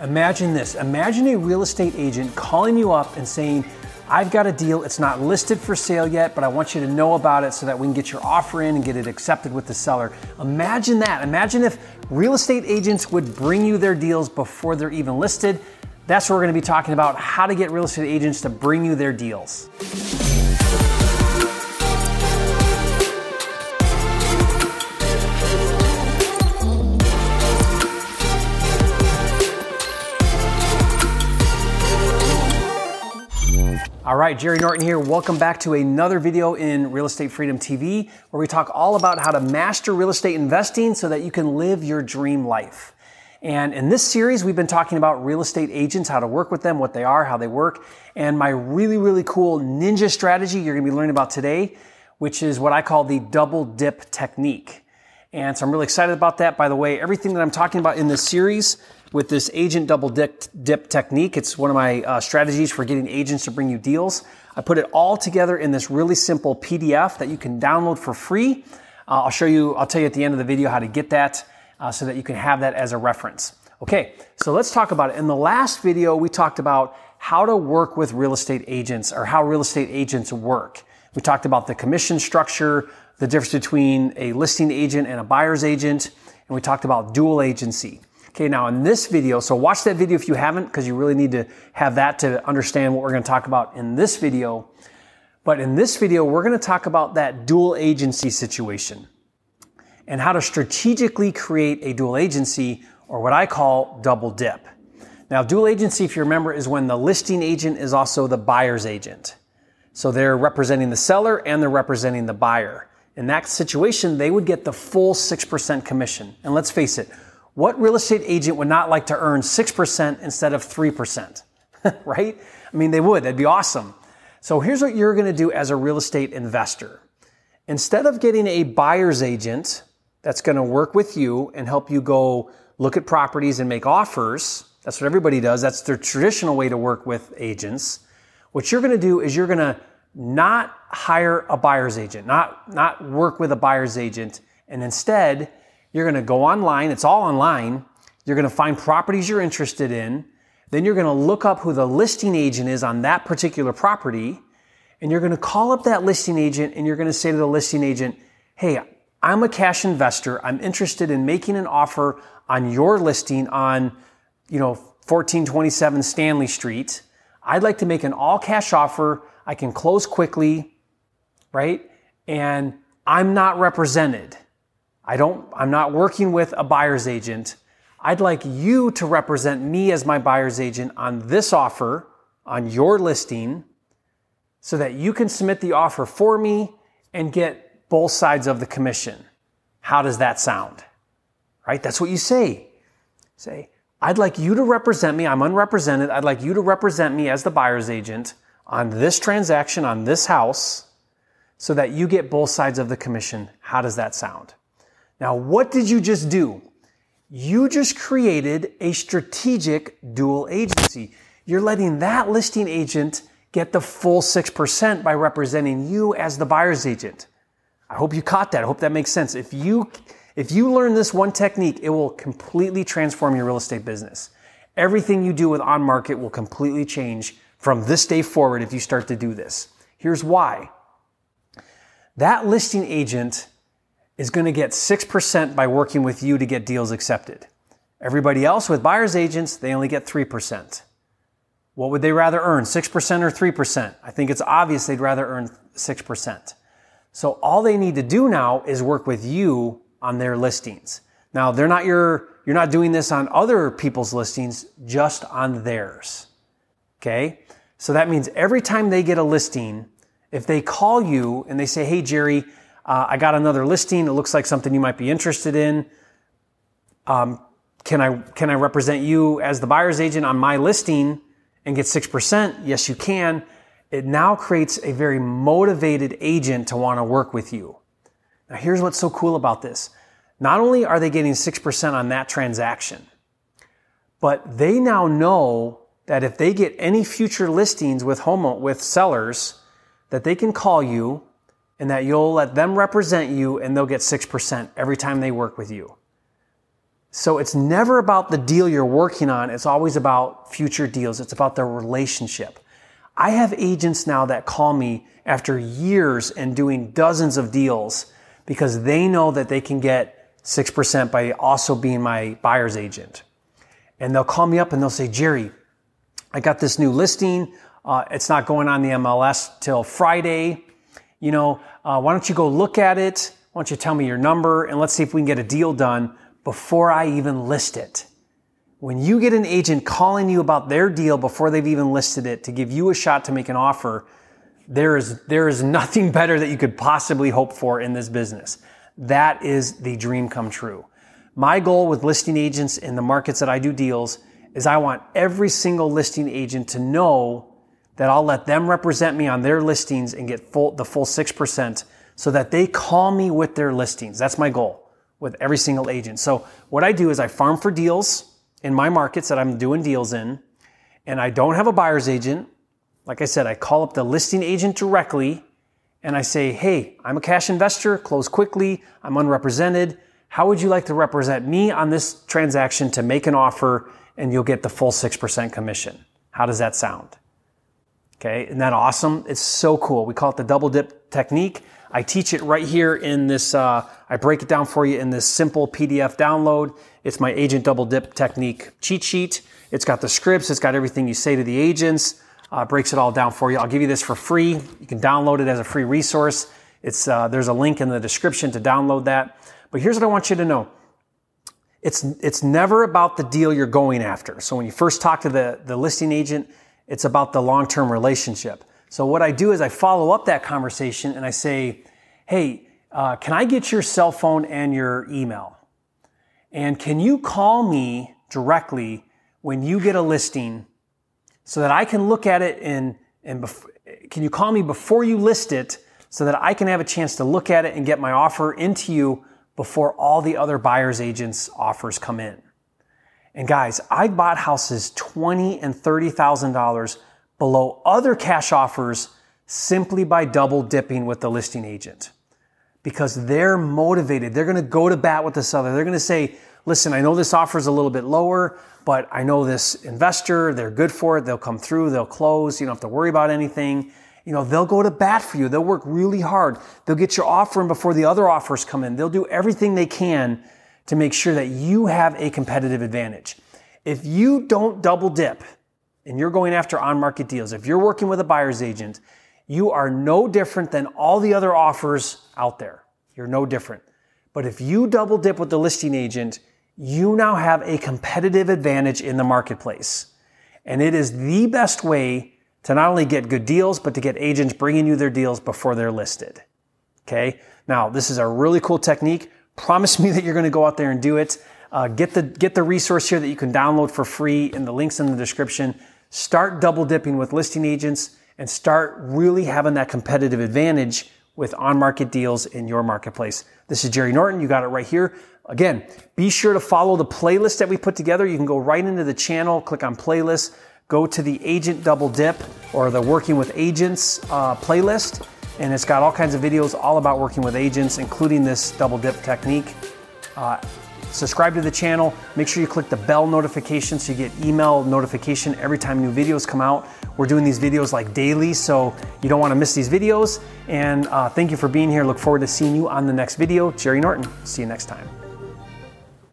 Imagine this. Imagine a real estate agent calling you up and saying, I've got a deal. It's not listed for sale yet, but I want you to know about it so that we can get your offer in and get it accepted with the seller. Imagine that. Imagine if real estate agents would bring you their deals before they're even listed. That's what we're going to be talking about how to get real estate agents to bring you their deals. All right, Jerry Norton here. Welcome back to another video in Real Estate Freedom TV, where we talk all about how to master real estate investing so that you can live your dream life. And in this series, we've been talking about real estate agents, how to work with them, what they are, how they work, and my really, really cool ninja strategy you're gonna be learning about today, which is what I call the double dip technique. And so I'm really excited about that. By the way, everything that I'm talking about in this series with this agent double dip, dip technique. It's one of my uh, strategies for getting agents to bring you deals. I put it all together in this really simple PDF that you can download for free. Uh, I'll show you, I'll tell you at the end of the video how to get that uh, so that you can have that as a reference. Okay, so let's talk about it. In the last video, we talked about how to work with real estate agents or how real estate agents work. We talked about the commission structure, the difference between a listing agent and a buyer's agent, and we talked about dual agency. Okay, now in this video, so watch that video if you haven't, because you really need to have that to understand what we're to talk about in this video. But in this video, we're to talk about that dual agency situation and how to strategically create a dual agency or what I call double dip. Now, dual agency, if you remember, is when the listing agent is also the buyer's agent. So they're representing the seller and they're representing the buyer. In that situation, they would get the full 6% commission. And let's face it, what real estate agent would not like to earn 6% instead of 3%? right? I mean, they would. That'd be awesome. So here's what you're going to do as a real estate investor. Instead of getting a buyer's agent that's going to work with you and help you go look at properties and make offers, that's what everybody does. That's their traditional way to work with agents. What you're going to do is you're going to not hire a buyer's agent, not, not work with a buyer's agent, and instead you're going to go online. It's all online. You're going to find properties you're interested in. Then you're going to look up who the listing agent is on that particular property. And you're going to call up that listing agent and you're going to say to the listing agent, Hey, I'm a cash investor. I'm interested in making an offer on your listing on, you know, 1427 Stanley Street. I'd like to make an all cash offer. I can close quickly, right? And I'm not represented. I don't, I'm not working with a buyer's agent. I'd like you to represent me as my buyer's agent on this offer, on your listing, so that you can submit the offer for me and get both sides of the commission. How does that sound? Right? That's what you say. Say, I'd like you to represent me. I'm unrepresented. I'd like you to represent me as the buyer's agent on this transaction, on this house, so that you get both sides of the commission. How does that sound? Now, what did you just do? You just created a strategic dual agency. You're letting that listing agent get the full 6% by representing you as the buyer's agent. I hope you caught that. I hope that makes sense. If you, if you learn this one technique, it will completely transform your real estate business. Everything you do with on market will completely change from this day forward if you start to do this. Here's why. That listing agent is going to get 6% by working with you to get deals accepted. Everybody else with buyer's agents, they only get 3%. What would they rather earn, 6% or 3%? I think it's obvious they'd rather earn 6%. So all they need to do now is work with you on their listings. Now, they're not your, you're not doing this on other people's listings, just on theirs. Okay? So that means every time they get a listing, if they call you and they say, Hey, Jerry, uh, I got another listing. It looks like something you might be interested in. Um, can I can I represent you as the buyer's agent on my listing and get six percent? Yes, you can. It now creates a very motivated agent to want to work with you. Now, here's what's so cool about this. Not only are they getting 6% on that transaction, but they now know that if they get any future listings with home with sellers, that they can call you and that you'll let them represent you and they'll get 6% every time they work with you. So it's never about the deal you're working on. It's always about future deals. It's about the relationship. I have agents now that call me after years and doing dozens of deals because they know that they can get 6% by also being my buyer's agent. And they'll call me up and they'll say, Jerry, I got this new listing. Uh, it's not going on the MLS till Friday. You know, uh, why don't you go look at it? Why don't you tell me your number and let's see if we can get a deal done before I even list it. When you get an agent calling you about their deal before they've even listed it to give you a shot to make an offer, there is, there is nothing better that you could possibly hope for in this business. That is the dream come true. My goal with listing agents in the markets that I do deals is I want every single listing agent to know that I'll let them represent me on their listings and get full, the full 6% so that they call me with their listings. That's my goal with every single agent. So what I do is I farm for deals in my markets that I'm doing deals in, and I don't have a buyer's agent. Like I said, I call up the listing agent directly and I say, Hey, I'm a cash investor, close quickly, I'm unrepresented. How would you like to represent me on this transaction to make an offer and you'll get the full 6% commission? How does that sound? Okay, isn't that awesome? It's so cool. We call it the double dip technique. I teach it right here in this, uh, I break it down for you in this simple PDF download. It's my agent double dip technique cheat sheet. It's got the scripts, it's got everything you say to the agents, uh, breaks it all down for you. I'll give you this for free. You can download it as a free resource. It's, uh, there's a link in the description to download that. But here's what I want you to know. It's, it's never about the deal you're going after. So when you first talk to the, the listing agent, it's about the long-term relationship. So what I do is I follow up that conversation and I say, Hey, uh, can I get your cell phone and your email? And can you call me directly when you get a listing so that I can look at it and, and bef- can you call me before you list it so that I can have a chance to look at it and get my offer into you before all the other buyer's agents offers come in? And guys, I bought houses twenty and thirty thousand dollars below other cash offers simply by double dipping with the listing agent. Because they're motivated. They're going to go to bat with the seller. They're going to say, listen, I know this offer is a little bit lower, but I know this investor, they're good for it. They'll come through, they'll close. You don't have to worry about anything. You know, they'll go to bat for you. They'll work really hard. They'll get your offer in before the other offers come in. They'll do everything they can to make sure that you have a competitive advantage. If you don't double dip and you're going after on market deals, if you're working with a buyer's agent, you are no different than all the other offers out there. You're no different. But if you double dip with the listing agent, you now have a competitive advantage in the marketplace. And it is the best way to not only get good deals, but to get agents bringing you their deals before they're listed. Okay. Now, this is a really cool technique. Promise me that you're going to go out there and do it. Uh, get the get the resource here that you can download for free in the links in the description. Start double dipping with listing agents and start really having that competitive advantage with on market deals in your marketplace. This is Jerry Norton. You got it right here. Again, be sure to follow the playlist that we put together. You can go right into the channel, click on playlist, go to the agent double dip or the working with agents uh, playlist and it's got all kinds of videos all about working with agents, including this double dip technique. Uh, subscribe to the channel. Make sure you click the bell notification so you get email notification every time new videos come out. We're doing these videos like daily, so you don't want to miss these videos. And uh, thank you for being here. Look forward to seeing you on the next video. Jerry Norton. See you next time.